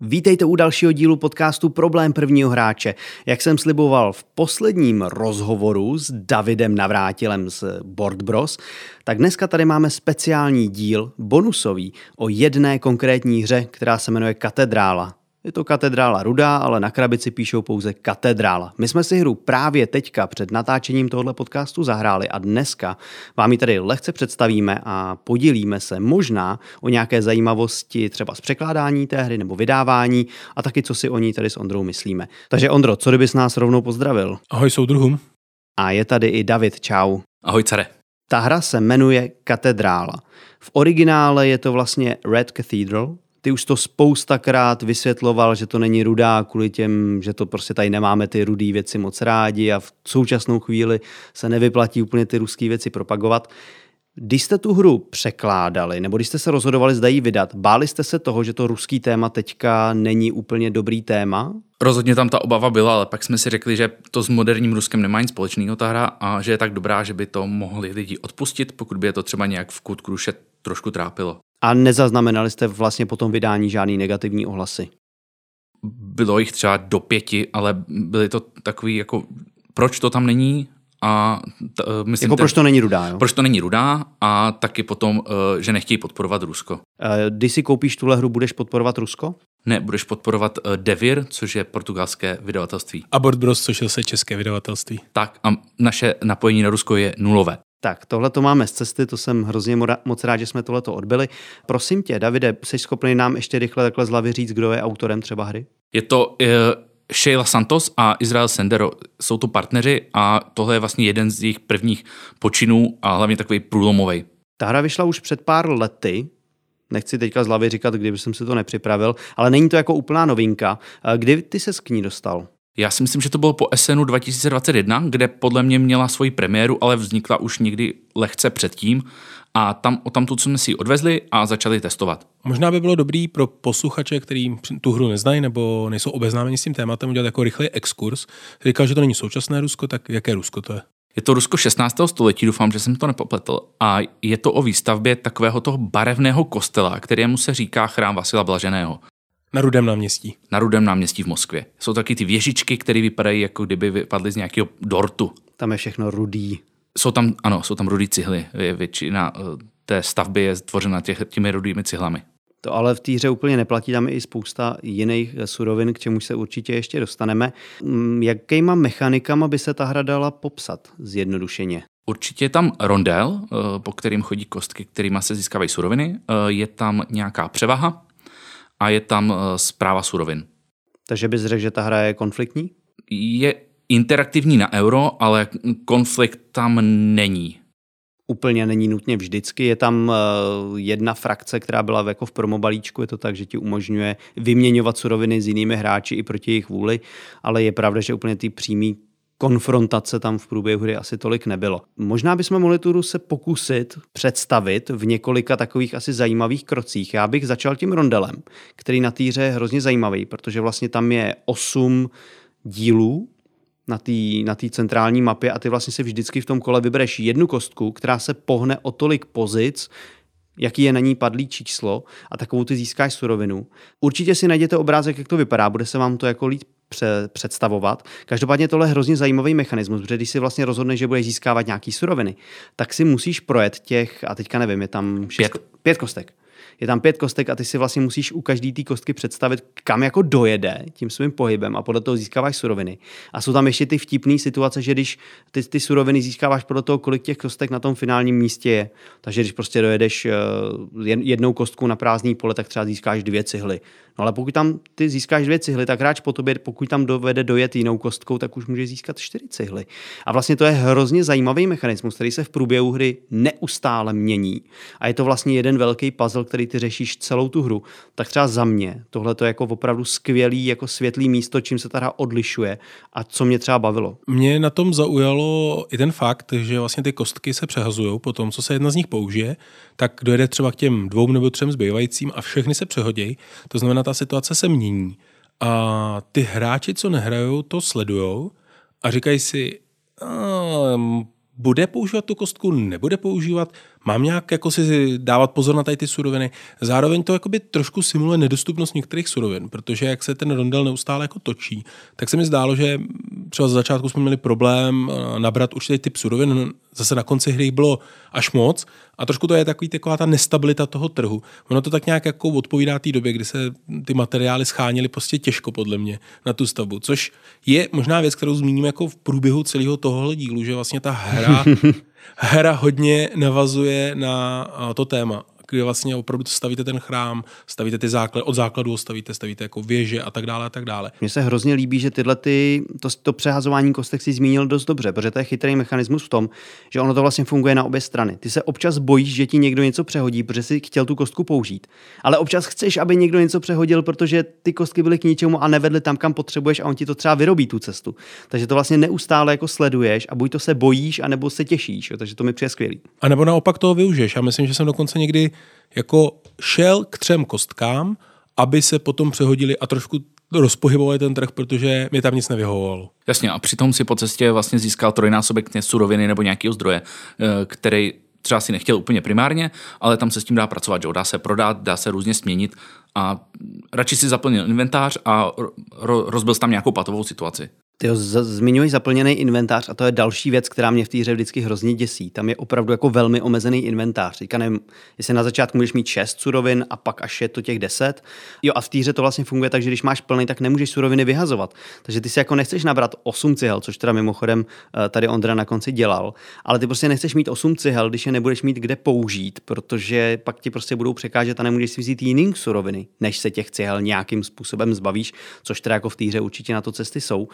Vítejte u dalšího dílu podcastu Problém prvního hráče. Jak jsem sliboval v posledním rozhovoru s Davidem Navrátilem z Board Bros, tak dneska tady máme speciální díl, bonusový, o jedné konkrétní hře, která se jmenuje Katedrála. Je to katedrála rudá, ale na krabici píšou pouze katedrála. My jsme si hru právě teďka před natáčením tohoto podcastu zahráli a dneska vám ji tady lehce představíme a podělíme se možná o nějaké zajímavosti třeba z překládání té hry nebo vydávání a taky co si o ní tady s Ondrou myslíme. Takže Ondro, co kdybys nás rovnou pozdravil? Ahoj soudruhům. A je tady i David, čau. Ahoj care. Ta hra se jmenuje Katedrála. V originále je to vlastně Red Cathedral, ty už to spoustakrát vysvětloval, že to není rudá kvůli těm, že to prostě tady nemáme ty rudý věci moc rádi a v současnou chvíli se nevyplatí úplně ty ruské věci propagovat. Když jste tu hru překládali, nebo když jste se rozhodovali, zda ji vydat, báli jste se toho, že to ruský téma teďka není úplně dobrý téma? Rozhodně tam ta obava byla, ale pak jsme si řekli, že to s moderním Ruskem nemá nic společného ta hra a že je tak dobrá, že by to mohli lidi odpustit, pokud by je to třeba nějak v kut kruše trošku trápilo. A nezaznamenali jste vlastně po tom vydání žádný negativní ohlasy? Bylo jich třeba do pěti, ale byly to takový jako, proč to tam není, a t, eh, myslím, jako proč to není rudá, jo? Proč to není rudá a taky potom, eh, že nechtějí podporovat Rusko. Eh, když si koupíš tuhle hru, budeš podporovat Rusko? Ne, budeš podporovat Devir, což je portugalské vydavatelství. A Board Bros, což je české vydavatelství. Tak a naše napojení na Rusko je nulové. Tak, tohle to máme z cesty, to jsem hrozně moc rád, že jsme tohle to odbyli. Prosím tě, Davide, jsi schopný nám ještě rychle takhle z hlavy říct, kdo je autorem třeba hry? Je to uh, Sheila Santos a Israel Sendero. Jsou to partneři a tohle je vlastně jeden z jejich prvních počinů a hlavně takový průlomový. Ta hra vyšla už před pár lety, nechci teďka z hlavy říkat, kdyby jsem si to nepřipravil, ale není to jako úplná novinka. Eh, kdy ty se k ní dostal? Já si myslím, že to bylo po SNu 2021, kde podle mě měla svoji premiéru, ale vznikla už někdy lehce předtím a tam o tamtu jsme si ji odvezli a začali testovat. Možná by bylo dobrý pro posluchače, kteří tu hru neznají nebo nejsou obeznámeni s tím tématem, udělat jako rychlý exkurs. Říkal, že to není současné Rusko, tak jaké Rusko to je? Je to Rusko 16. století, doufám, že jsem to nepopletl. A je to o výstavbě takového toho barevného kostela, kterému se říká chrám Vasila Blaženého. Na Rudém náměstí. Na Rudém náměstí v Moskvě. Jsou taky ty věžičky, které vypadají, jako kdyby vypadly z nějakého dortu. Tam je všechno rudý. Jsou tam, ano, jsou tam rudý cihly. Je většina eh, té stavby je tvořena těch, těmi rudými cihlami. To ale v té hře úplně neplatí, tam je i spousta jiných eh, surovin, k čemu se určitě ještě dostaneme. Mm, jakýma mechanikama by se ta hra dala popsat zjednodušeně? Určitě je tam rondel, eh, po kterým chodí kostky, kterými se získávají suroviny. Je tam nějaká převaha, a je tam zpráva eh, surovin. Takže bys řekl, že ta hra je konfliktní? Je interaktivní na euro, ale konflikt tam není. Úplně není nutně vždycky. Je tam eh, jedna frakce, která byla jako v promobalíčku, je to tak, že ti umožňuje vyměňovat suroviny s jinými hráči i proti jejich vůli, ale je pravda, že úplně ty přímý konfrontace tam v průběhu hry asi tolik nebylo. Možná bychom mohli tu se pokusit představit v několika takových asi zajímavých krocích. Já bych začal tím rondelem, který na týře je hrozně zajímavý, protože vlastně tam je osm dílů na té na centrální mapě a ty vlastně si vždycky v tom kole vybereš jednu kostku, která se pohne o tolik pozic, jaký je na ní padlý číslo a takovou ty získáš surovinu. Určitě si najděte obrázek, jak to vypadá, bude se vám to jako líp představovat. Každopádně tohle je hrozně zajímavý mechanismus, protože když si vlastně rozhodneš, že budeš získávat nějaký suroviny, tak si musíš projet těch, a teďka nevím, je tam šest, pět, pět kostek je tam pět kostek a ty si vlastně musíš u každé té kostky představit, kam jako dojede tím svým pohybem a podle toho získáváš suroviny. A jsou tam ještě ty vtipné situace, že když ty, ty suroviny získáváš podle toho, kolik těch kostek na tom finálním místě je. Takže když prostě dojedeš eh, jednou kostku na prázdný pole, tak třeba získáš dvě cihly. No ale pokud tam ty získáš dvě cihly, tak hráč po tobě, pokud tam dovede dojet jinou kostkou, tak už může získat čtyři cihly. A vlastně to je hrozně zajímavý mechanismus, který se v průběhu hry neustále mění. A je to vlastně jeden velký puzzle, který ty řešíš celou tu hru. Tak třeba za mě tohle je jako opravdu skvělý, jako světlý místo, čím se ta hra odlišuje a co mě třeba bavilo. Mě na tom zaujalo i ten fakt, že vlastně ty kostky se přehazují po tom, co se jedna z nich použije, tak dojede třeba k těm dvou nebo třem zbývajícím a všechny se přehodí. To znamená, ta situace se mění. A ty hráči, co nehrajou, to sledujou a říkají si, bude používat tu kostku, nebude používat, mám nějak jako si dávat pozor na tady ty suroviny. Zároveň to jakoby trošku simuluje nedostupnost některých surovin, protože jak se ten rondel neustále jako točí, tak se mi zdálo, že třeba z začátku jsme měli problém eh, nabrat určitý typ surovin, zase na konci hry bylo až moc a trošku to je takový, taková ta nestabilita toho trhu. Ono to tak nějak jako odpovídá té době, kdy se ty materiály scháněly prostě těžko podle mě na tu stavbu, což je možná věc, kterou zmíním jako v průběhu celého tohohle dílu, že vlastně ta hra, hra hodně navazuje na to téma kde vlastně opravdu stavíte ten chrám, stavíte ty základy, od základu stavíte, stavíte jako věže a tak dále a tak dále. Mně se hrozně líbí, že tyhle ty, to, to přehazování kostek si zmínil dost dobře, protože to je chytrý mechanismus v tom, že ono to vlastně funguje na obě strany. Ty se občas bojíš, že ti někdo něco přehodí, protože si chtěl tu kostku použít. Ale občas chceš, aby někdo něco přehodil, protože ty kostky byly k ničemu a nevedly tam, kam potřebuješ a on ti to třeba vyrobí tu cestu. Takže to vlastně neustále jako sleduješ a buď to se bojíš, anebo se těšíš. Jo? Takže to mi přijde skvělý. A nebo naopak toho využiješ. Já myslím, že jsem dokonce někdy jako šel k třem kostkám, aby se potom přehodili a trošku rozpohybovali ten trh, protože mi tam nic nevyhovovalo. Jasně, a přitom si po cestě vlastně získal trojnásobek suroviny nebo nějakého zdroje, eh, který třeba si nechtěl úplně primárně, ale tam se s tím dá pracovat, že dá se prodat, dá se různě směnit a radši si zaplnil inventář a rozbil tam nějakou patovou situaci. Ty zmiňuješ zaplněný inventář a to je další věc, která mě v té hře vždycky hrozně děsí. Tam je opravdu jako velmi omezený inventář. Říká, nevím, jestli na začátku můžeš mít 6 surovin a pak až je to těch 10. Jo a v té hře to vlastně funguje tak, že když máš plný, tak nemůžeš suroviny vyhazovat. Takže ty si jako nechceš nabrat 8 cihel, což teda mimochodem eh, tady Ondra na konci dělal, ale ty prostě nechceš mít 8 cihel, když je nebudeš mít kde použít, protože pak ti prostě budou překážet a nemůžeš si vzít jiný suroviny, než se těch cihel nějakým způsobem zbavíš, což teda jako v té hře určitě na to cesty jsou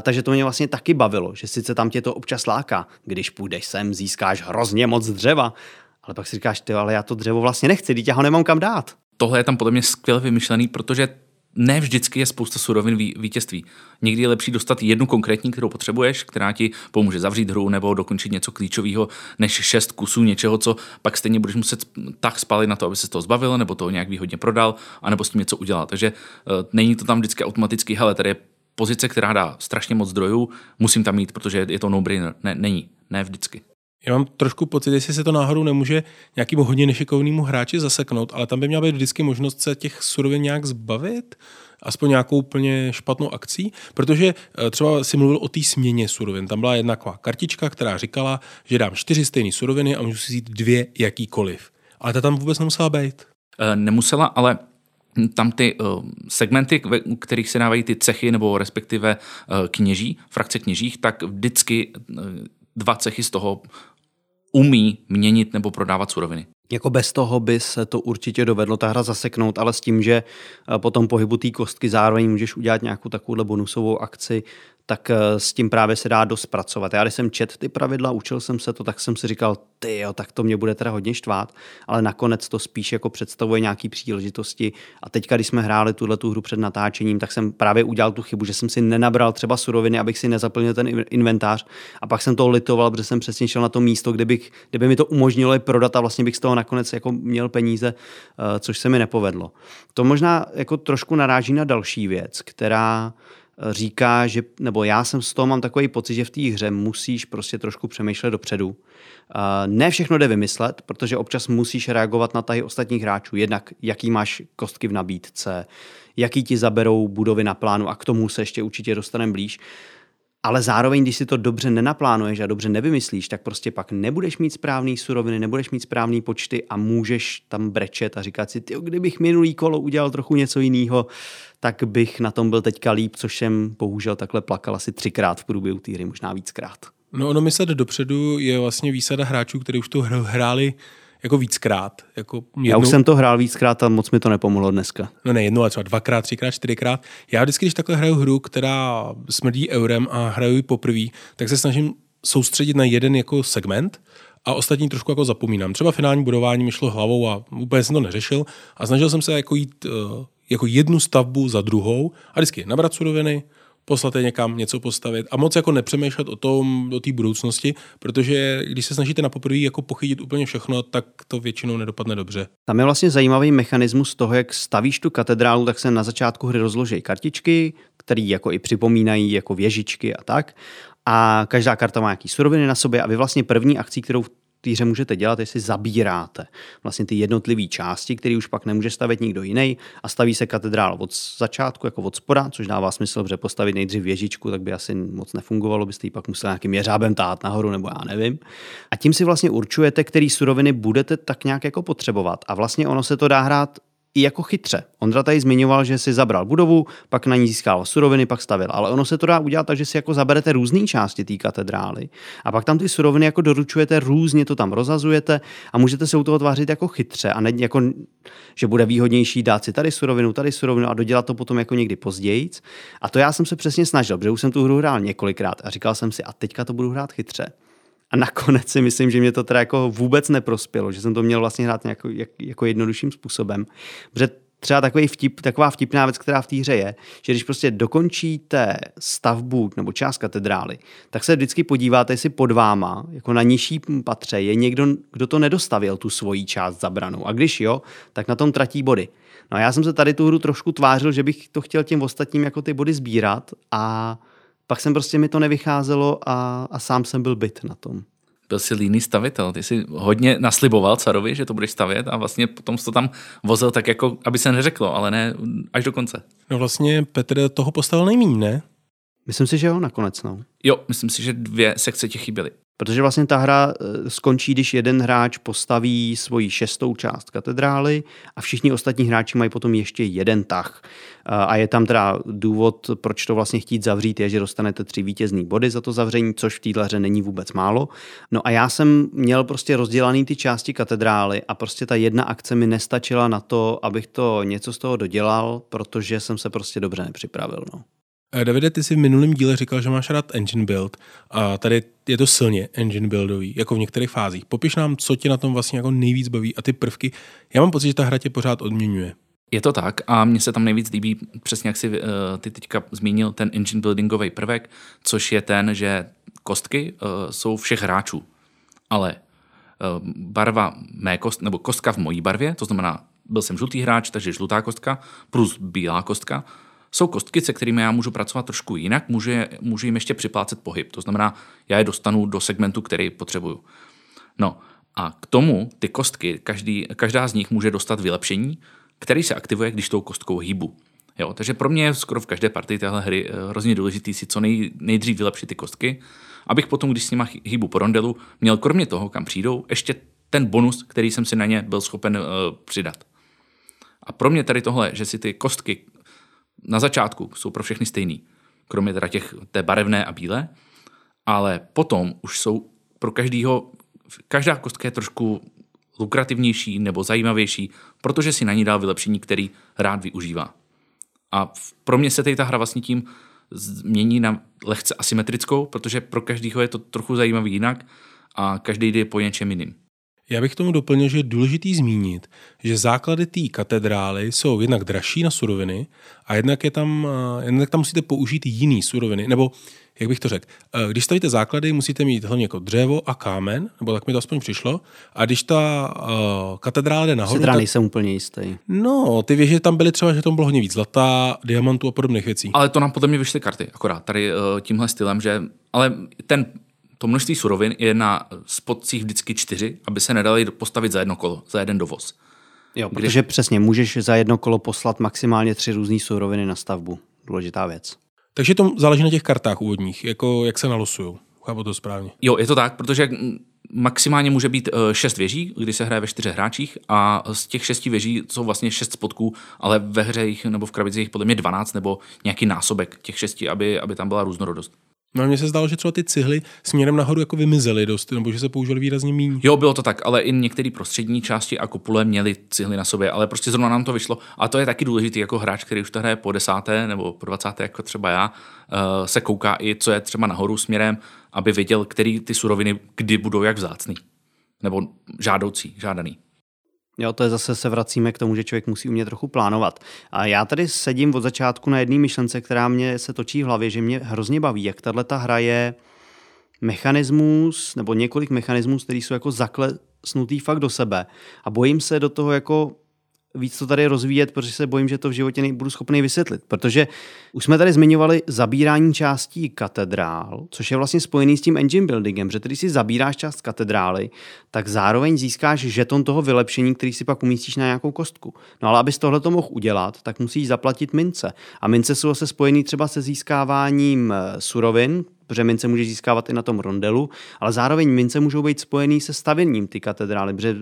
takže to mě vlastně taky bavilo, že sice tam tě to občas láká, když půjdeš sem, získáš hrozně moc dřeva, ale pak si říkáš, ty, ale já to dřevo vlastně nechci, já ho nemám kam dát. Tohle je tam podle mě skvěle vymyšlený, protože ne vždycky je spousta surovin vítězství. Někdy je lepší dostat jednu konkrétní, kterou potřebuješ, která ti pomůže zavřít hru nebo dokončit něco klíčového, než šest kusů něčeho, co pak stejně budeš muset tak spalit na to, aby se toho zbavil, nebo to nějak výhodně prodal, anebo s tím něco udělat. Takže uh, není to tam vždycky automaticky, hele, tady je pozice, která dá strašně moc zdrojů, musím tam mít, protože je to no-brainer. Ne, není, ne vždycky. Já mám trošku pocit, jestli se to náhodou nemůže nějakým hodně nešikovnému hráči zaseknout, ale tam by měla být vždycky možnost se těch surovin nějak zbavit, aspoň nějakou úplně špatnou akcí, protože eh, třeba si mluvil o té směně surovin. Tam byla jedna taková kartička, která říkala, že dám čtyři stejné suroviny a můžu si vzít dvě jakýkoliv. Ale ta tam vůbec nemusela být. E, nemusela, ale tam ty uh, segmenty, u kterých se dávají ty cechy nebo respektive uh, kněží, frakce kněžích, tak vždycky uh, dva cechy z toho umí měnit nebo prodávat suroviny. Jako bez toho by se to určitě dovedlo ta hra zaseknout, ale s tím, že po tom pohybu té kostky zároveň můžeš udělat nějakou takovouhle bonusovou akci, tak eh, s tím právě se dá dost pracovat. Já když jsem čet ty pravidla, učil jsem se to, tak jsem si říkal, ty jo, tak to mě bude teda hodně štvát, ale nakonec to spíš jako představuje nějaký příležitosti. A teďka, když jsme hráli tuhle tu hru před natáčením, tak jsem právě udělal tu chybu, že jsem si nenabral třeba suroviny, abych si nezaplnil ten inventář a pak jsem to litoval, protože jsem přesně šel na to místo, kde, bych, kde by mi to umožnilo je prodat a vlastně bych z toho nakonec jako měl peníze, eh, což se mi nepovedlo. To možná jako trošku naráží na další věc, která říká, že, nebo já jsem z toho mám takový pocit, že v té hře musíš prostě trošku přemýšlet dopředu. Ne všechno jde vymyslet, protože občas musíš reagovat na tahy ostatních hráčů. Jednak, jaký máš kostky v nabídce, jaký ti zaberou budovy na plánu a k tomu se ještě určitě dostaneme blíž ale zároveň, když si to dobře nenaplánuješ a dobře nevymyslíš, tak prostě pak nebudeš mít správný suroviny, nebudeš mít správný počty a můžeš tam brečet a říkat si, ty, kdybych minulý kolo udělal trochu něco jiného, tak bych na tom byl teďka líp, což jsem bohužel takhle plakal asi třikrát v průběhu týry, možná víckrát. No ono myslet dopředu je vlastně výsada hráčů, kteří už tu hráli jako víckrát. Jako jednou... Já už jsem to hrál víckrát a moc mi to nepomohlo dneska. No ne jednou, ale třeba dvakrát, třikrát, čtyřikrát. Já vždycky, když takhle hraju hru, která smrdí eurem a hraju ji poprvé, tak se snažím soustředit na jeden jako segment a ostatní trošku jako zapomínám. Třeba finální budování mi šlo hlavou a úplně jsem to neřešil a snažil jsem se jako jít uh, jako jednu stavbu za druhou a vždycky nabrat suroviny, poslat je někam, něco postavit a moc jako nepřemýšlet o tom, o té budoucnosti, protože když se snažíte na poprvé jako pochytit úplně všechno, tak to většinou nedopadne dobře. Tam je vlastně zajímavý mechanismus toho, jak stavíš tu katedrálu, tak se na začátku hry rozloží kartičky, které jako i připomínají jako věžičky a tak. a každá karta má nějaký suroviny na sobě a vy vlastně první akcí, kterou v hře můžete dělat, jestli zabíráte vlastně ty jednotlivé části, které už pak nemůže stavět nikdo jiný a staví se katedrál od začátku, jako od spoda, což dává smysl, protože postavit nejdřív věžičku, tak by asi moc nefungovalo, byste ji pak museli nějakým jeřábem tát nahoru, nebo já nevím. A tím si vlastně určujete, který suroviny budete tak nějak jako potřebovat. A vlastně ono se to dá hrát i jako chytře. Ondra tady zmiňoval, že si zabral budovu, pak na ní získal suroviny, pak stavil. Ale ono se to dá udělat tak, že si jako zaberete různé části té katedrály a pak tam ty suroviny jako doručujete různě, to tam rozazujete a můžete se u toho tvářit jako chytře a ne jako, že bude výhodnější dát si tady surovinu, tady surovinu a dodělat to potom jako někdy později. A to já jsem se přesně snažil, protože už jsem tu hru hrál několikrát a říkal jsem si, a teďka to budu hrát chytře. A nakonec si myslím, že mě to teda jako vůbec neprospělo, že jsem to měl vlastně hrát nějak, jak, jako jednodušším způsobem. Protože třeba takový vtip, taková vtipná věc, která v té hře je, že když prostě dokončíte stavbu nebo část katedrály, tak se vždycky podíváte, jestli pod váma, jako na nižší patře, je někdo, kdo to nedostavil, tu svoji část zabranou. A když jo, tak na tom tratí body. No a já jsem se tady tu hru trošku tvářil, že bych to chtěl těm ostatním jako ty body sbírat a pak jsem prostě mi to nevycházelo a, a sám jsem byl byt na tom. Byl jsi líný stavitel, ty jsi hodně nasliboval carovi, že to budeš stavět a vlastně potom jsi to tam vozil tak jako, aby se neřeklo, ale ne až do konce. No vlastně Petr toho postavil nejméně, ne? Myslím si, že jo, nakonec, no. Jo, myslím si, že dvě sekce ti chyběly. Protože vlastně ta hra eh, skončí, když jeden hráč postaví svoji šestou část katedrály a všichni ostatní hráči mají potom ještě jeden tah. Eh, a je tam teda důvod, proč to vlastně chtít zavřít, je, že dostanete tři vítězný body za to zavření, což v téhle hře není vůbec málo. No a já jsem měl prostě rozdělaný ty části katedrály a prostě ta jedna akce mi nestačila na to, abych to něco z toho dodělal, protože jsem se prostě dobře nepřipravil. No. Eh, Davide, ty jsi v minulém díle říkal, že máš rád engine build a tady je to silně engine buildový, jako v některých fázích. Popiš nám, co tě na tom vlastně jako nejvíc baví a ty prvky. Já mám pocit, že ta hra tě pořád odměňuje. Je to tak a mně se tam nejvíc líbí, přesně jak si uh, ty teďka zmínil, ten engine buildingový prvek, což je ten, že kostky uh, jsou všech hráčů, ale barva mé kost, nebo kostka v mojí barvě, to znamená, byl jsem žlutý hráč, takže žlutá kostka plus bílá kostka, jsou kostky, se kterými já můžu pracovat trošku jinak, můžu, můžu jim ještě připlácet pohyb. To znamená, já je dostanu do segmentu, který potřebuju. No a k tomu ty kostky, každý, každá z nich může dostat vylepšení, který se aktivuje, když tou kostkou hýbu. Jo, takže pro mě je skoro v každé partii téhle hry eh, hrozně důležitý si co nej, nejdřív vylepšit ty kostky, abych potom, když s nimi hýbu po rondelu, měl kromě toho, kam přijdou, ještě ten bonus, který jsem si na ně byl schopen uh, přidat. A pro mě tady tohle, že si ty kostky na začátku jsou pro všechny stejný, kromě teda těch, té barevné a bílé, ale potom už jsou pro každýho, každá kostka je trošku lukrativnější nebo zajímavější, protože si na ní dal vylepšení, který rád využívá. A pro mě se tady ta hra vlastně tím změní na lehce asymetrickou, protože pro každého je to trochu zajímavý jinak a každý jde po něčem jiným. Já bych tomu doplnil, že je důležitý zmínit, že základy té katedrály jsou jednak dražší na suroviny a jednak, je tam, eh, jednak tam musíte použít jiný suroviny, nebo jak bych to řekl, eh, když stavíte základy, musíte mít hlavně jako dřevo a kámen, nebo tak mi to aspoň přišlo, a když ta uh, katedrála jde nahoru... Tak... nejsem úplně jistý. No, ty věže tam byly třeba, že tam bylo hodně víc zlata, diamantů a podobných věcí. Ale to nám podle mě vyšly karty, akorát tady uh, tímhle stylem, že... Ale ten to množství surovin je na spodcích vždycky čtyři, aby se nedali postavit za jedno kolo, za jeden dovoz. Jo, protože Když... přesně můžeš za jedno kolo poslat maximálně tři různé suroviny na stavbu. Důležitá věc. Takže to záleží na těch kartách úvodních, jako jak se nalosují. Chápu to správně. Jo, je to tak, protože maximálně může být eh, šest věží, kdy se hraje ve čtyřech hráčích a z těch šesti věží jsou vlastně šest spodků, ale ve hře jich nebo v krabici jich podle mě 12 nebo nějaký násobek těch šesti, aby, aby tam byla různorodost. No a mně se zdálo, že třeba ty cihly směrem nahoru jako vymizely dost, nebo že se použili výrazně méně. Jo, bylo to tak, ale i některé prostřední části a kopule měly cihly na sobě, ale prostě zrovna nám to vyšlo. A to je taky důležitý jako hráč, který už to hraje po desáté nebo po dvacáté, jako třeba já, uh, se kouká i, co je třeba nahoru směrem, aby věděl, který ty suroviny kdy budou jak vzácný. Nebo žádoucí, žádaný. Jo, to je zase se vracíme k tomu, že člověk musí umět trochu plánovat. A já tady sedím od začátku na jedné myšlence, která mě se točí v hlavě, že mě hrozně baví, jak tahle ta hra je mechanismus, nebo několik mechanismus, který jsou jako zaklesnutý fakt do sebe. A bojím se do toho jako víc to tady rozvíjet, protože se bojím, že to v životě nebudu schopný vysvětlit. Protože už jsme tady zmiňovali zabírání částí katedrál, což je vlastně spojený s tím engine buildingem, že když si zabíráš část katedrály, tak zároveň získáš žeton toho vylepšení, který si pak umístíš na nějakou kostku. No ale abys tohle to mohl udělat, tak musíš zaplatit mince. A mince jsou se spojený třeba se získáváním eh, surovin, protože mince může získávat i na tom rondelu, ale zároveň mince můžou být spojený se stavěním ty katedrály, protože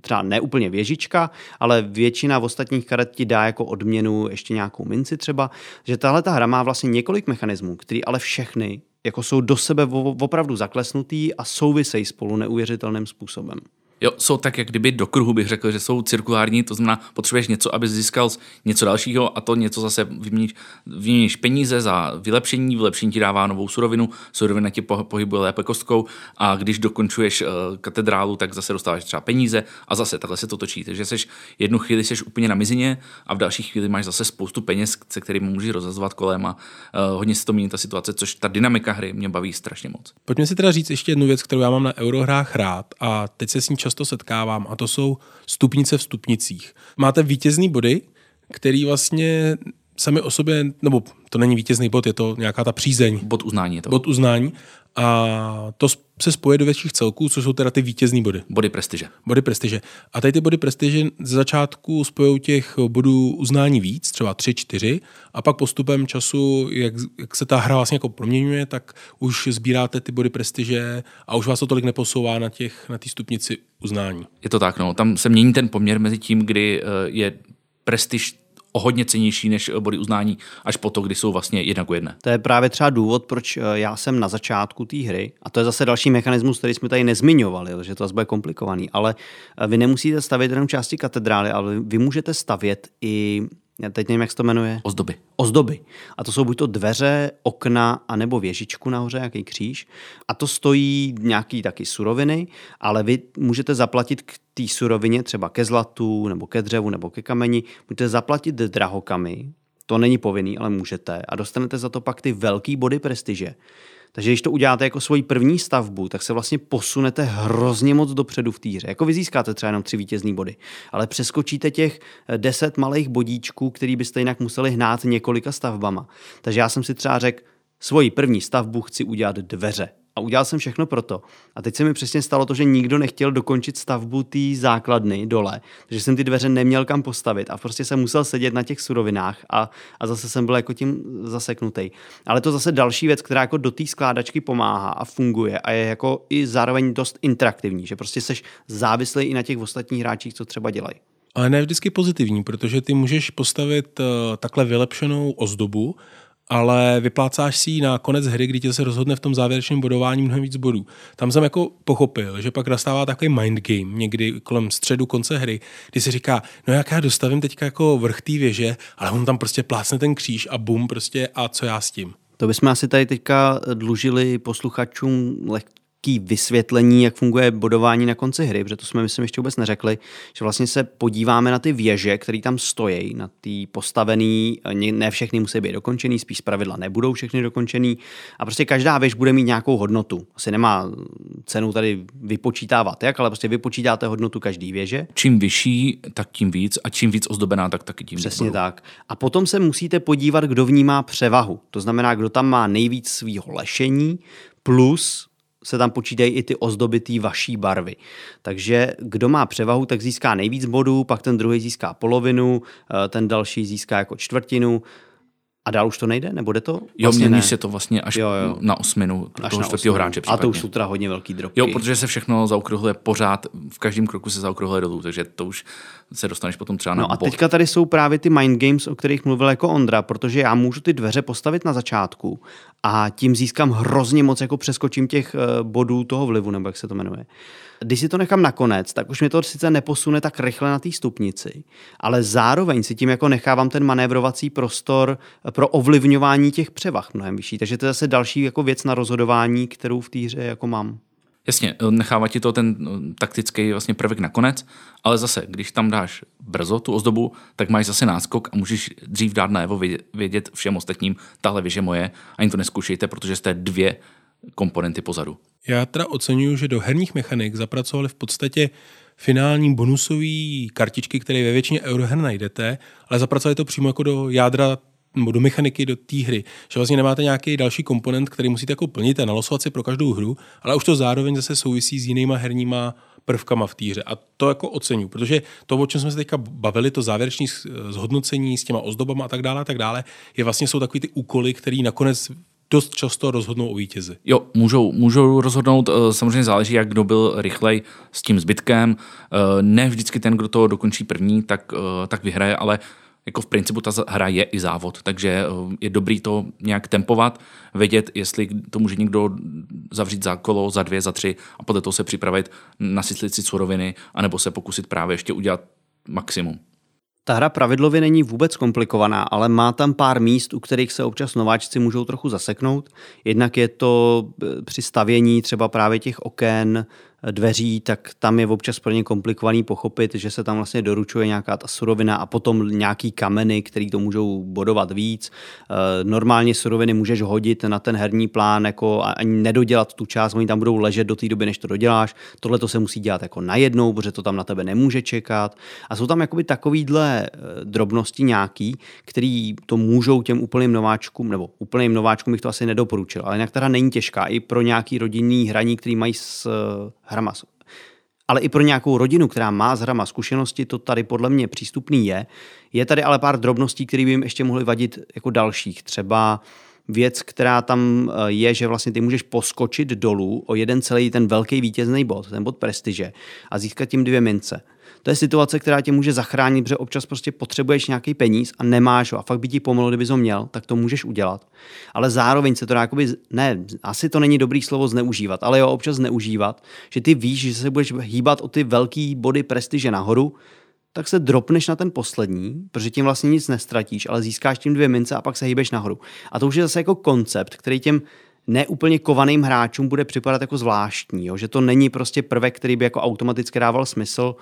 třeba ne úplně věžička, ale většina v ostatních karet ti dá jako odměnu ještě nějakou minci třeba, že tahle ta hra má vlastně několik mechanismů, které ale všechny jako jsou do sebe opravdu zaklesnutý a souvisejí spolu neuvěřitelným způsobem. Jo, jsou tak, jak kdyby do kruhu bych řekl, že jsou cirkulární, to znamená, potřebuješ něco, aby získal něco dalšího a to něco zase vyměníš, vyměníš peníze za vylepšení, vylepšení ti dává novou surovinu, surovina ti pohybuje lépe kostkou a když dokončuješ uh, katedrálu, tak zase dostáváš třeba peníze a zase takhle se to točí. Takže seš jednu chvíli seš úplně na mizině a v další chvíli máš zase spoustu peněz, se kterými můžeš rozhazovat kolem a uh, hodně se to mění ta situace, což ta dynamika hry mě baví strašně moc. Pojďme si teda říct ještě jednu věc, kterou já mám na eurohrách rád a teď se s ní často setkávám a to jsou stupnice v stupnicích. Máte vítězný body, který vlastně sami o sobě, nebo to není vítězný bod, je to nějaká ta přízeň. Bod uznání je to. Bod uznání. A to se spoje do větších celků, co jsou teda ty vítězný body. Body prestiže. Body prestiže. A tady ty body prestiže ze začátku spojou těch bodů uznání víc, třeba tři, čtyři, a pak postupem času, jak, jak se ta hra vlastně jako proměňuje, tak už sbíráte ty body prestiže a už vás to tolik neposouvá na těch na té stupnici uznání. Je to tak, no. Tam se mění ten poměr mezi tím, kdy eh, je prestiž o hodně cenější než body uznání až po to, kdy jsou vlastně jedna ku jedné. To je právě třeba důvod, proč eh, já jsem na začátku té hry, a to je zase další mechanismus, který jsme tady nezmiňovali, že to zase bude komplikovaný, ale eh, vy nemusíte stavět jenom části katedrály, ale vy můžete stavět i já teď nevím, jak se to jmenuje. Ozdoby. Ozdoby. A to jsou buď to dveře, okna, anebo věžičku nahoře, jaký kříž. A to stojí nějaký taky suroviny, ale vy můžete zaplatit k té surovině, třeba ke zlatu, nebo ke dřevu, nebo ke kameni, můžete zaplatit drahokamy, to není povinný, ale můžete. A dostanete za to pak ty velký body prestiže. Takže když to uděláte jako svoji první stavbu, tak se vlastně posunete hrozně moc dopředu v týře. Jako vy získáte třeba jenom tři vítězný body, ale přeskočíte těch eh, deset malých bodíčků, který byste jinak museli hnát několika stavbama. Takže já jsem si třeba řekl, svoji první stavbu chci udělat dveře. A udělal jsem všechno proto. A teď se mi přesně stalo to, že nikdo nechtěl dokončit stavbu té základny dole, takže jsem ty dveře neměl kam postavit a prostě jsem musel sedět na těch surovinách a, a zase jsem byl jako tím zaseknutý. Ale to zase další věc, která jako do té skládačky pomáhá a funguje a je jako i zároveň dost interaktivní, že prostě seš závislý i na těch ostatních hráčích, co třeba dělají. Ale ne vždycky pozitivní, protože ty můžeš postavit uh, takhle vylepšenou ozdobu, ale vyplácáš si ji na konec hry, kdy tě se rozhodne v tom závěrečném bodování mnohem víc bodů. Tam jsem jako pochopil, že pak nastává takový mind game někdy kolem středu konce hry, kdy se říká, no jak já dostavím teďka jako vrch té věže, ale on tam prostě plácne ten kříž a bum prostě a co já s tím. To bychom asi tady teďka dlužili posluchačům krátký vysvětlení, jak funguje bodování na konci hry, protože to jsme myslím ještě vůbec neřekli, že vlastně se podíváme na ty věže, které tam stojí, na ty postavený, ne všechny musí být dokončený, spíš pravidla nebudou všechny dokončený a prostě každá věž bude mít nějakou hodnotu. Asi nemá cenu tady vypočítávat, jak, ale prostě vypočítáte hodnotu každý věže. Čím vyšší, tak tím víc a čím víc ozdobená, tak taky tím Přesně víc. tak. A potom se musíte podívat, kdo v ní má převahu. To znamená, kdo tam má nejvíc svého lešení, plus se tam počítají i ty ozdoby té vaší barvy. Takže kdo má převahu, tak získá nejvíc bodů, pak ten druhý získá polovinu, eh, ten další získá jako čtvrtinu a dál už to nejde? Nebo jde to? Vlastně jo, mění ne. se to vlastně až jo, jo. na osminu až toho čtvrtého hráče. Případně. A to už jsou teda hodně velký dropky. Jo, protože se všechno zaokrouhluje pořád, v každém kroku se zaokrouhluje dolů, takže to už se dostaneš potom třeba no na a bod. teďka tady jsou právě ty mind games, o kterých mluvil jako Ondra, protože já můžu ty dveře postavit na začátku a tím získám hrozně moc, jako přeskočím těch eh, bodů toho vlivu, nebo jak se to jmenuje. Když si to nechám nakonec, tak už mě to sice neposune tak rychle na té stupnici, ale zároveň si tím jako nechávám ten manévrovací prostor pro ovlivňování těch převah mnohem vyšší. Takže to je zase další jako věc na rozhodování, kterou v té hře jako mám. Jasně, nechává ti to ten no, taktický vlastně prvek nakonec, ale zase, když tam dáš brzo tu ozdobu, tak máš zase náskok a můžeš dřív dát najevo vědět všem ostatním, tahle věž je moje, ani to neskušejte, protože jste dvě komponenty pozadu. Já teda oceňuji, že do herních mechanik zapracovali v podstatě finální bonusové kartičky, které ve většině euroher najdete, ale zapracovali to přímo jako do jádra nebo do mechaniky do té hry, že vlastně nemáte nějaký další komponent, který musíte jako plnit a nalosovat si pro každou hru, ale už to zároveň zase souvisí s jinýma herníma prvkama v té hře. A to jako oceňuji, protože to, o čem jsme se teďka bavili, to závěrečné zhodnocení s těma ozdobama a tak dále, a tak dále, je vlastně jsou takový ty úkoly, které nakonec dost často rozhodnou o vítězi. Jo, můžou, můžou rozhodnout, eh, samozřejmě záleží, jak kdo byl rychlej s tím zbytkem. Eh, ne vždycky ten, kdo to dokončí první, tak, eh, tak vyhraje, ale jako v principu ta hra je i závod, takže je dobrý to nějak tempovat, vědět, jestli to může někdo zavřít za kolo, za dvě, za tři a podle toho se připravit, nasytlit si suroviny, anebo se pokusit právě ještě udělat maximum. Ta hra pravidlově není vůbec komplikovaná, ale má tam pár míst, u kterých se občas nováčci můžou trochu zaseknout. Jednak je to eh, při stavění třeba právě těch oken, dveří, tak tam je občas pro ně komplikovaný pochopit, že se tam vlastně doručuje nějaká ta surovina a potom nějaký kameny, který to můžou bodovat víc. Eh, normálně suroviny můžeš hodit na ten herní plán jako ani nedodělat tu část, oni tam budou ležet do té doby, než to doděláš. Tohle to se musí dělat jako najednou, protože to tam na tebe nemůže čekat. A jsou tam jakoby takovýhle eh, drobnosti nějaký, který to můžou těm úplným nováčkům, nebo úplným nováčkům bych to asi nedoporučil, ale jinak teda není těžká i pro nějaký rodinný hraní, který mají s hrama. Ale i pro nějakou rodinu, která má s hrama zkušenosti, to tady podle mě přístupný je. Je tady ale pár drobností, které by jim ještě mohly vadit jako dalších. Třeba věc, která tam eh, je, že vlastně ty můžeš poskočit dolů o jeden celý ten velký vítězný bod, ten bod prestiže a získat tím dvě mince. To je situace, která tě může zachránit, protože občas prostě potřebuješ nějaký peníz a nemáš ho a fakt by ti pomohlo, kdyby ho měl, tak to můžeš udělat. Ale zároveň se to dá jakoby, ne, asi to není dobrý slovo zneužívat, ale jo, občas zneužívat, že ty víš, že se budeš hýbat o ty velký body prestiže nahoru, tak se dropneš na ten poslední, protože tím vlastně nic nestratíš, ale získáš tím dvě mince a pak se hýbeš nahoru. A to už je zase jako koncept, který těm neúplně kovaným hráčům bude připadat jako zvláštní, jo? že to není prostě prvek, který by jako automaticky dával smysl,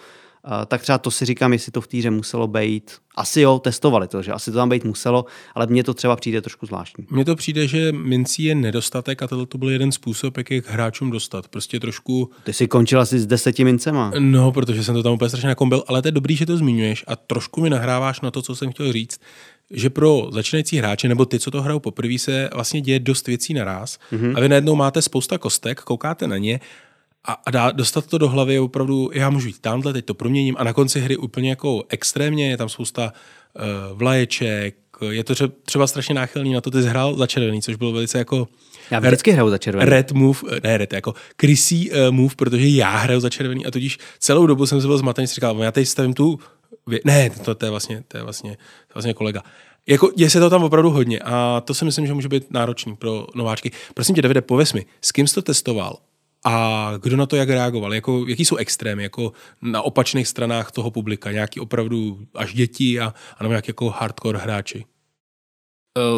tak třeba to si říkám, jestli to v týře muselo být. Asi jo, testovali to, že asi to tam být muselo, ale mně to třeba přijde trošku zvláštní. Mně to přijde, že mincí je nedostatek a tohle to byl jeden způsob, jak je hráčům dostat. Prostě trošku... Ty jsi končil asi s deseti mincema. No, protože jsem to tam úplně strašně nakombil, ale to je dobrý, že to zmiňuješ a trošku mi nahráváš na to, co jsem chtěl říct, že pro začínající hráče nebo ty, co to hrajou poprvé, se vlastně děje dost věcí naraz mm-hmm. a vy najednou máte spousta kostek, koukáte na ně a, a dá, dostat to do hlavy je opravdu, já můžu jít tamhle, teď to proměním a na konci hry úplně jako extrémně, je tam spousta uh, vlaječek, je to třeba strašně náchylný na to, ty jsi hrál za červený, což bylo velice jako já vždycky hraju za červený. Red move, eh, ne red, jako krysí uh, move, protože já hraju za červený a tudíž celou dobu jsem se byl zmatený, říkal, já teď stavím tu, ne, to, to, je vlastně, to je vlastně, to je vlastně kolega. Jako, je se to tam opravdu hodně a to si myslím, že může být náročný pro nováčky. Prosím tě, Davide, pověs mi, s kým jsi to testoval a kdo na to jak reagoval? Jako, jaký jsou extrémy jako na opačných stranách toho publika? Nějaký opravdu až děti a, a nebo nějaký jako hardcore hráči?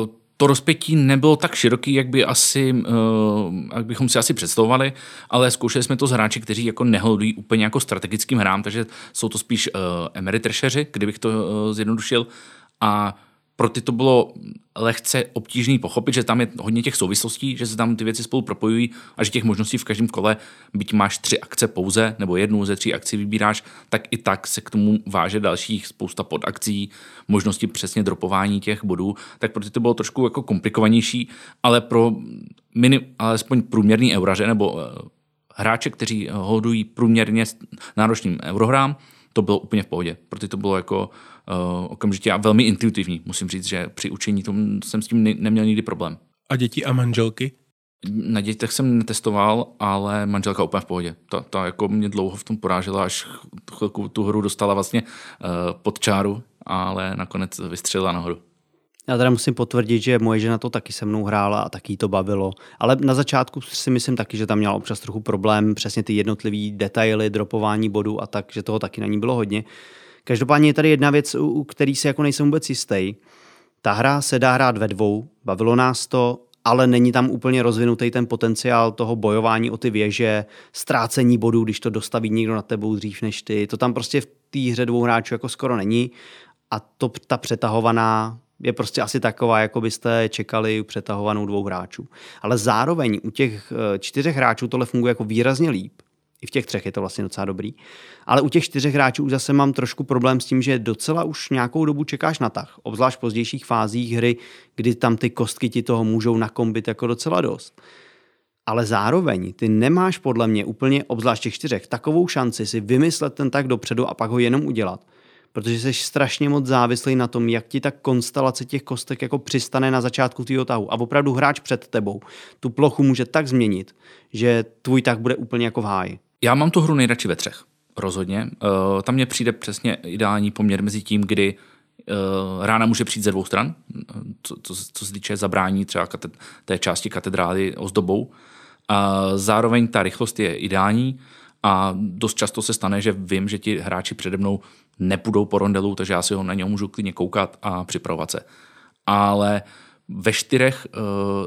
Uh, to rozpětí nebylo tak široký, jak, by asi, uh, jak bychom si asi představovali, ale zkoušeli jsme to s hráči, kteří jako nehledují úplně jako strategickým hrám, takže jsou to spíš uh, emery kdybych to zjednodušil. A pro ty to bylo lehce obtížný pochopit, že tam je hodně těch souvislostí, že se tam ty věci spolu propojují a že těch možností v každém kole, byť máš tři akce pouze, nebo jednu ze tří akcí vybíráš, tak i tak se k tomu váže dalších spousta podakcí, možnosti přesně dropování těch bodů, tak pro ty to bylo trošku jako komplikovanější, ale pro minim, alespoň průměrný euraře nebo eh, hráče, kteří hodují průměrně náročným eurohrám, to bylo úplně v pohodě. Pro ty to bylo jako okamžitě a velmi intuitivní. Musím říct, že při učení tom jsem s tím ne- neměl nikdy problém. A děti a manželky? Na dětech jsem netestoval, ale manželka úplně v pohodě. Ta, ta jako mě dlouho v tom porážela, až chvilku tu hru dostala vlastně uh, pod čáru, ale nakonec vystřelila nahoru. Já teda musím potvrdit, že moje žena to taky se mnou hrála a taky to bavilo. Ale na začátku si myslím taky, že tam měla občas trochu problém, přesně ty jednotlivé detaily, dropování bodů a tak, že toho taky na ní bylo hodně. Každopádně je tady jedna věc, u který si jako nejsem vůbec jistý. Ta hra se dá hrát ve dvou, bavilo nás to, ale není tam úplně rozvinutý ten potenciál toho bojování o ty věže, ztrácení bodů, když to dostaví někdo na tebou dřív než ty. To tam prostě v té hře dvou hráčů jako skoro není. A to, ta přetahovaná je prostě asi taková, jako byste čekali přetahovanou dvou hráčů. Ale zároveň u těch eh, čtyřech hráčů tohle funguje jako výrazně líp. I v těch třech je to vlastně docela dobrý. Ale u těch čtyřech hráčů už zase mám trošku problém s tím, že docela už nějakou dobu čekáš na tah. Obzvlášť v pozdějších fázích hry, kdy tam ty kostky ti toho můžou nakombit jako docela dost. Ale zároveň ty nemáš podle mě úplně, obzvlášť těch čtyřech, takovou šanci si vymyslet ten tak dopředu a pak ho jenom udělat – protože jsi strašně moc závislý na tom, jak ti ta konstelace těch kostek jako přistane na začátku tvýho tahu. A opravdu hráč před tebou tu plochu může tak změnit, že tvůj tah bude úplně jako v háji. Já mám tu hru nejradši ve třech, rozhodně. Uh, tam mně přijde přesně ideální poměr mezi tím, kdy uh, rána může přijít ze dvou stran, co, co, co se týče zabrání třeba kated, té části katedrály ozdobou. A zároveň ta rychlost je ideální a dost často se stane, že vím, že ti hráči přede mnou nepůjdou po rondelu, takže já si ho na něho můžu klidně koukat a připravovat se. Ale ve čtyřech uh,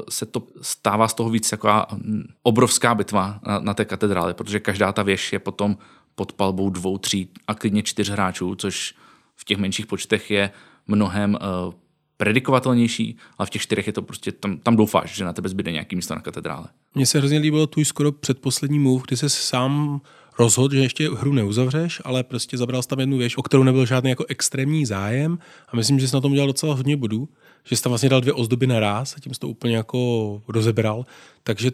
se to stává z toho víc hm, obrovská bitva na, na té katedrále, protože každá ta věž je potom pod palbou dvou, tří a klidně čtyř hráčů, což v těch menších počtech je mnohem uh, predikovatelnější, ale v těch čtyřech je to prostě, tam, tam doufáš, že na tebe zbyde nějaký místo na katedrále. Mně se hrozně líbilo tvůj skoro předposlední move, kdy se sám rozhodl, že ještě hru neuzavřeš, ale prostě zabral jsi tam jednu věc, o kterou nebyl žádný jako extrémní zájem a myslím, že jsi na tom udělal docela hodně bodů, že jsi tam vlastně dal dvě ozdoby na ráz a tím jsi to úplně jako rozebral, takže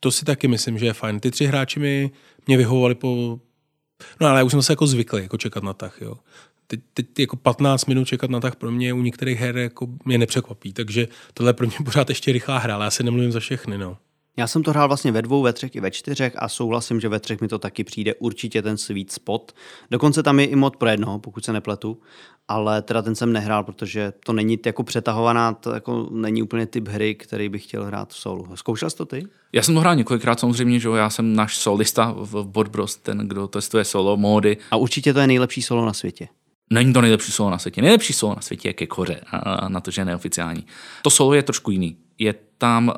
to si taky myslím, že je fajn. Ty tři hráči mi mě vyhovovali po... No ale já už jsem se jako zvyklý jako čekat na tah, jo. Teď, teď jako 15 minut čekat na tah pro mě u některých her jako mě nepřekvapí, takže tohle pro mě pořád ještě rychlá hra, ale já se nemluvím za všechny, no. Já jsem to hrál vlastně ve dvou, ve třech i ve čtyřech a souhlasím, že ve třech mi to taky přijde určitě ten sweet spot. Dokonce tam je i mod pro jednoho, pokud se nepletu, ale teda ten jsem nehrál, protože to není jako přetahovaná, to jako není úplně typ hry, který bych chtěl hrát v solu. Zkoušel jsi to ty? Já jsem to hrál několikrát samozřejmě, že já jsem náš solista v Bot Bros, ten, kdo testuje solo módy. A určitě to je nejlepší solo na světě. Není to nejlepší solo na světě. Nejlepší solo na světě je ke koře, a na to, že je neoficiální. To solo je trošku jiný. Je tam uh,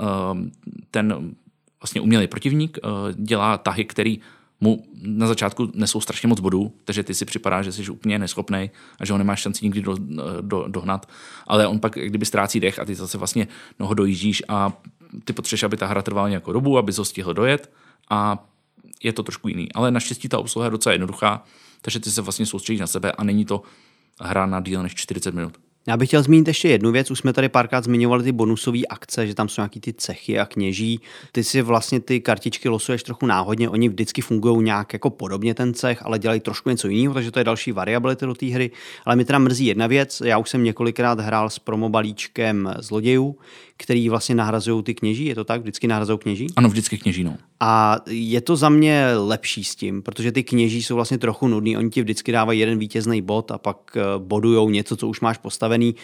ten vlastně umělý protivník, uh, dělá tahy, který mu na začátku nesou strašně moc bodů, takže ty si připadá, že jsi úplně neschopný a že ho nemáš šanci nikdy do, do, dohnat. Ale on pak kdyby ztrácí dech a ty zase vlastně no, ho dojíždíš a ty potřebuješ, aby ta hra trvala nějakou dobu, aby ho stihl dojet a je to trošku jiný. Ale naštěstí ta obsluha je docela jednoduchá, takže ty se vlastně soustředíš na sebe a není to hra na díl než 40 minut. Já bych chtěl zmínit ještě jednu věc. Už jsme tady párkrát zmiňovali ty bonusové akce, že tam jsou nějaký ty cechy a kněží. Ty si vlastně ty kartičky losuješ trochu náhodně. Oni vždycky fungují nějak jako podobně ten cech, ale dělají trošku něco jiného, takže to je další variability do té hry. Ale mi teda mrzí jedna věc. Já už jsem několikrát hrál s promobalíčkem zlodějů, který vlastně nahrazují ty kněží. Je to tak? Vždycky nahrazují kněží? Ano, vždycky kněží. No. A je to za mě lepší s tím, protože ty kněží jsou vlastně trochu nudný. Oni ti vždycky dávají jeden vítězný bod a pak eh, bodujou něco, co už máš postavený.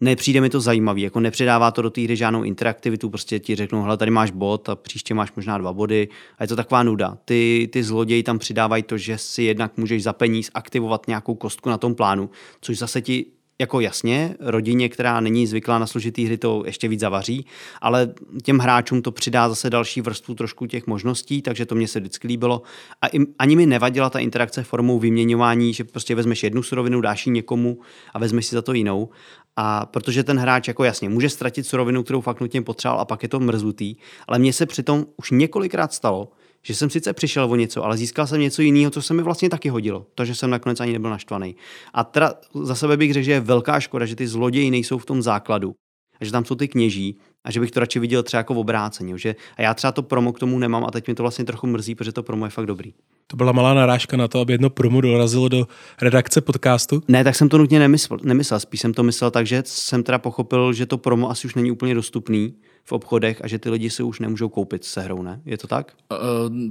Nepřijde mi to zajímavý, jako nepřidává to do té hry žádnou interaktivitu, prostě ti řeknou, hele, tady máš bod a příště máš možná dva body a je to taková nuda. Ty, ty zloději tam přidávají to, že si jednak můžeš za peníz aktivovat nějakou kostku na tom plánu, což zase ti jako jasně, rodině, která není zvyklá na složitý hry, to ještě víc zavaří, ale těm hráčům to přidá zase další vrstvu trošku těch možností, takže to mě se vždycky líbilo. A im, ani mi nevadila ta interakce formou vyměňování, že prostě vezmeš jednu surovinu, dáš ji někomu a vezmeš si za to jinou. A protože ten hráč jako jasně může ztratit surovinu, kterou fakt nutně potřeboval a pak je to mrzutý, ale mně se přitom už několikrát stalo, že jsem sice přišel o něco, ale získal jsem něco jiného, co se mi vlastně taky hodilo. To, že jsem nakonec ani nebyl naštvaný. A teda za sebe bych řekl, že je velká škoda, že ty zloději nejsou v tom základu. A že tam jsou ty kněží a že bych to radši viděl třeba jako v obráceně. Že, a já třeba to promo k tomu nemám a teď mi to vlastně trochu mrzí, protože to promo je fakt dobrý. To byla malá narážka na to, aby jedno promo dorazilo do redakce podcastu? Ne, tak jsem to nutně nemyslel, nemyslel. Spíš jsem to myslel tak, že jsem teda pochopil, že to promo asi už není úplně dostupný v obchodech a že ty lidi si už nemůžou koupit se hrou, ne? Je to tak? Uh,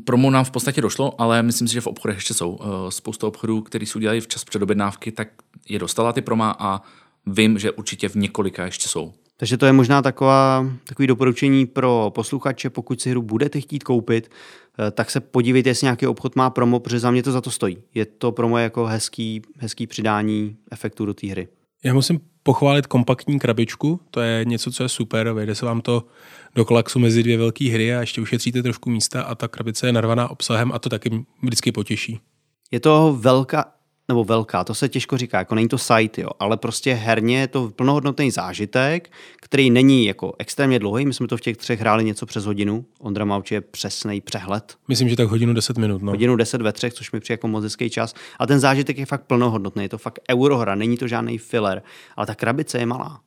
promo nám v podstatě došlo, ale myslím si, že v obchodech ještě jsou. Uh, spousta obchodů, který si udělali včas předobjednávky, tak je dostala ty proma a vím, že určitě v několika ještě jsou. Takže to je možná taková, takový doporučení pro posluchače, pokud si hru budete chtít koupit, tak se podívejte, jestli nějaký obchod má promo, protože za mě to za to stojí. Je to promo jako hezký, hezký přidání efektu do té hry. Já musím pochválit kompaktní krabičku, to je něco, co je super, vejde se vám to do kolaxu mezi dvě velké hry a ještě ušetříte trošku místa a ta krabice je narvaná obsahem a to taky vždycky potěší. Je to velká, nebo velká, to se těžko říká, jako není to site, jo, ale prostě herně je to plnohodnotný zážitek, který není jako extrémně dlouhý, my jsme to v těch třech hráli něco přes hodinu, Ondra má určitě přesný přehled. Myslím, že tak hodinu 10 minut. No. Hodinu 10 ve třech, což mi přijde jako moc čas. A ten zážitek je fakt plnohodnotný, je to fakt eurohra, není to žádný filler, ale ta krabice je malá,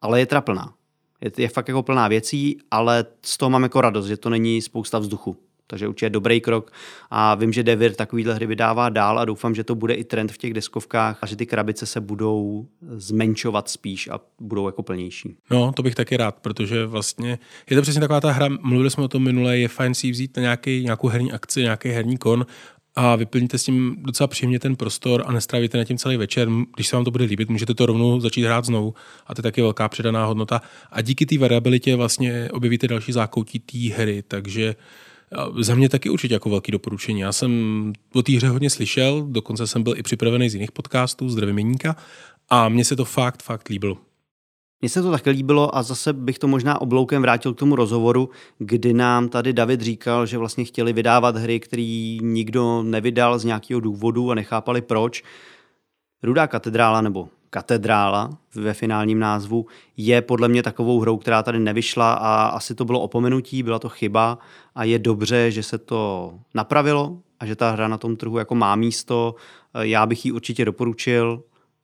ale je traplná. Je, je fakt jako plná věcí, ale z toho mám jako radost, že to není spousta vzduchu. Takže určitě dobrý krok a vím, že Devir takovýhle hry vydává dál a doufám, že to bude i trend v těch deskovkách a že ty krabice se budou zmenšovat spíš a budou jako plnější. No, to bych taky rád, protože vlastně je to přesně taková ta hra, mluvili jsme o tom minule, je fajn si vzít na nějaký, nějakou herní akci, nějaký herní kon a vyplníte s tím docela příjemně ten prostor a nestrávíte na tím celý večer. Když se vám to bude líbit, můžete to rovnou začít hrát znovu a to je taky velká přidaná hodnota. A díky té variabilitě vlastně objevíte další zákoutí té hry, takže za mě taky určitě jako velký doporučení. Já jsem o té hře hodně slyšel, dokonce jsem byl i připravený z jiných podcastů, z Drevěměníka a mně se to fakt, fakt líbilo. Mně se to také líbilo a zase bych to možná obloukem vrátil k tomu rozhovoru, kdy nám tady David říkal, že vlastně chtěli vydávat hry, které nikdo nevydal z nějakého důvodu a nechápali proč. Rudá katedrála nebo katedrála ve finálním názvu je podle mě takovou hrou, která tady nevyšla a asi to bylo opomenutí, byla to chyba a je dobře, že se to napravilo a že ta hra na tom trhu jako má místo. Já bych ji určitě doporučil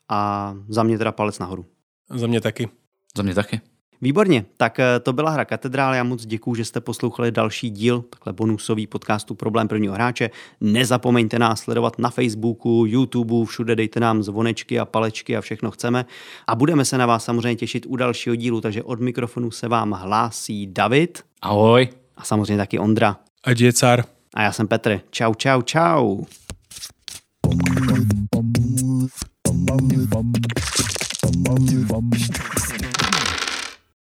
a za mě teda palec nahoru. Za mě taky. Za mě taky. Výborně, tak eh, to byla hra Katedrál. Já moc děkuji, že jste poslouchali další díl takhle bonusový podcastu Problém prvního hráče. Nezapomeňte nás sledovat na Facebooku, YouTube, všude dejte nám zvonečky a palečky a všechno chceme. A budeme se na vás samozřejmě těšit u dalšího dílu, takže od mikrofonu se vám hlásí David. Ahoj. A samozřejmě taky Ondra. A je car. A já jsem Petr. Čau, čau, čau. Bum, bum, bum, bum, bum, bum, bum, bum.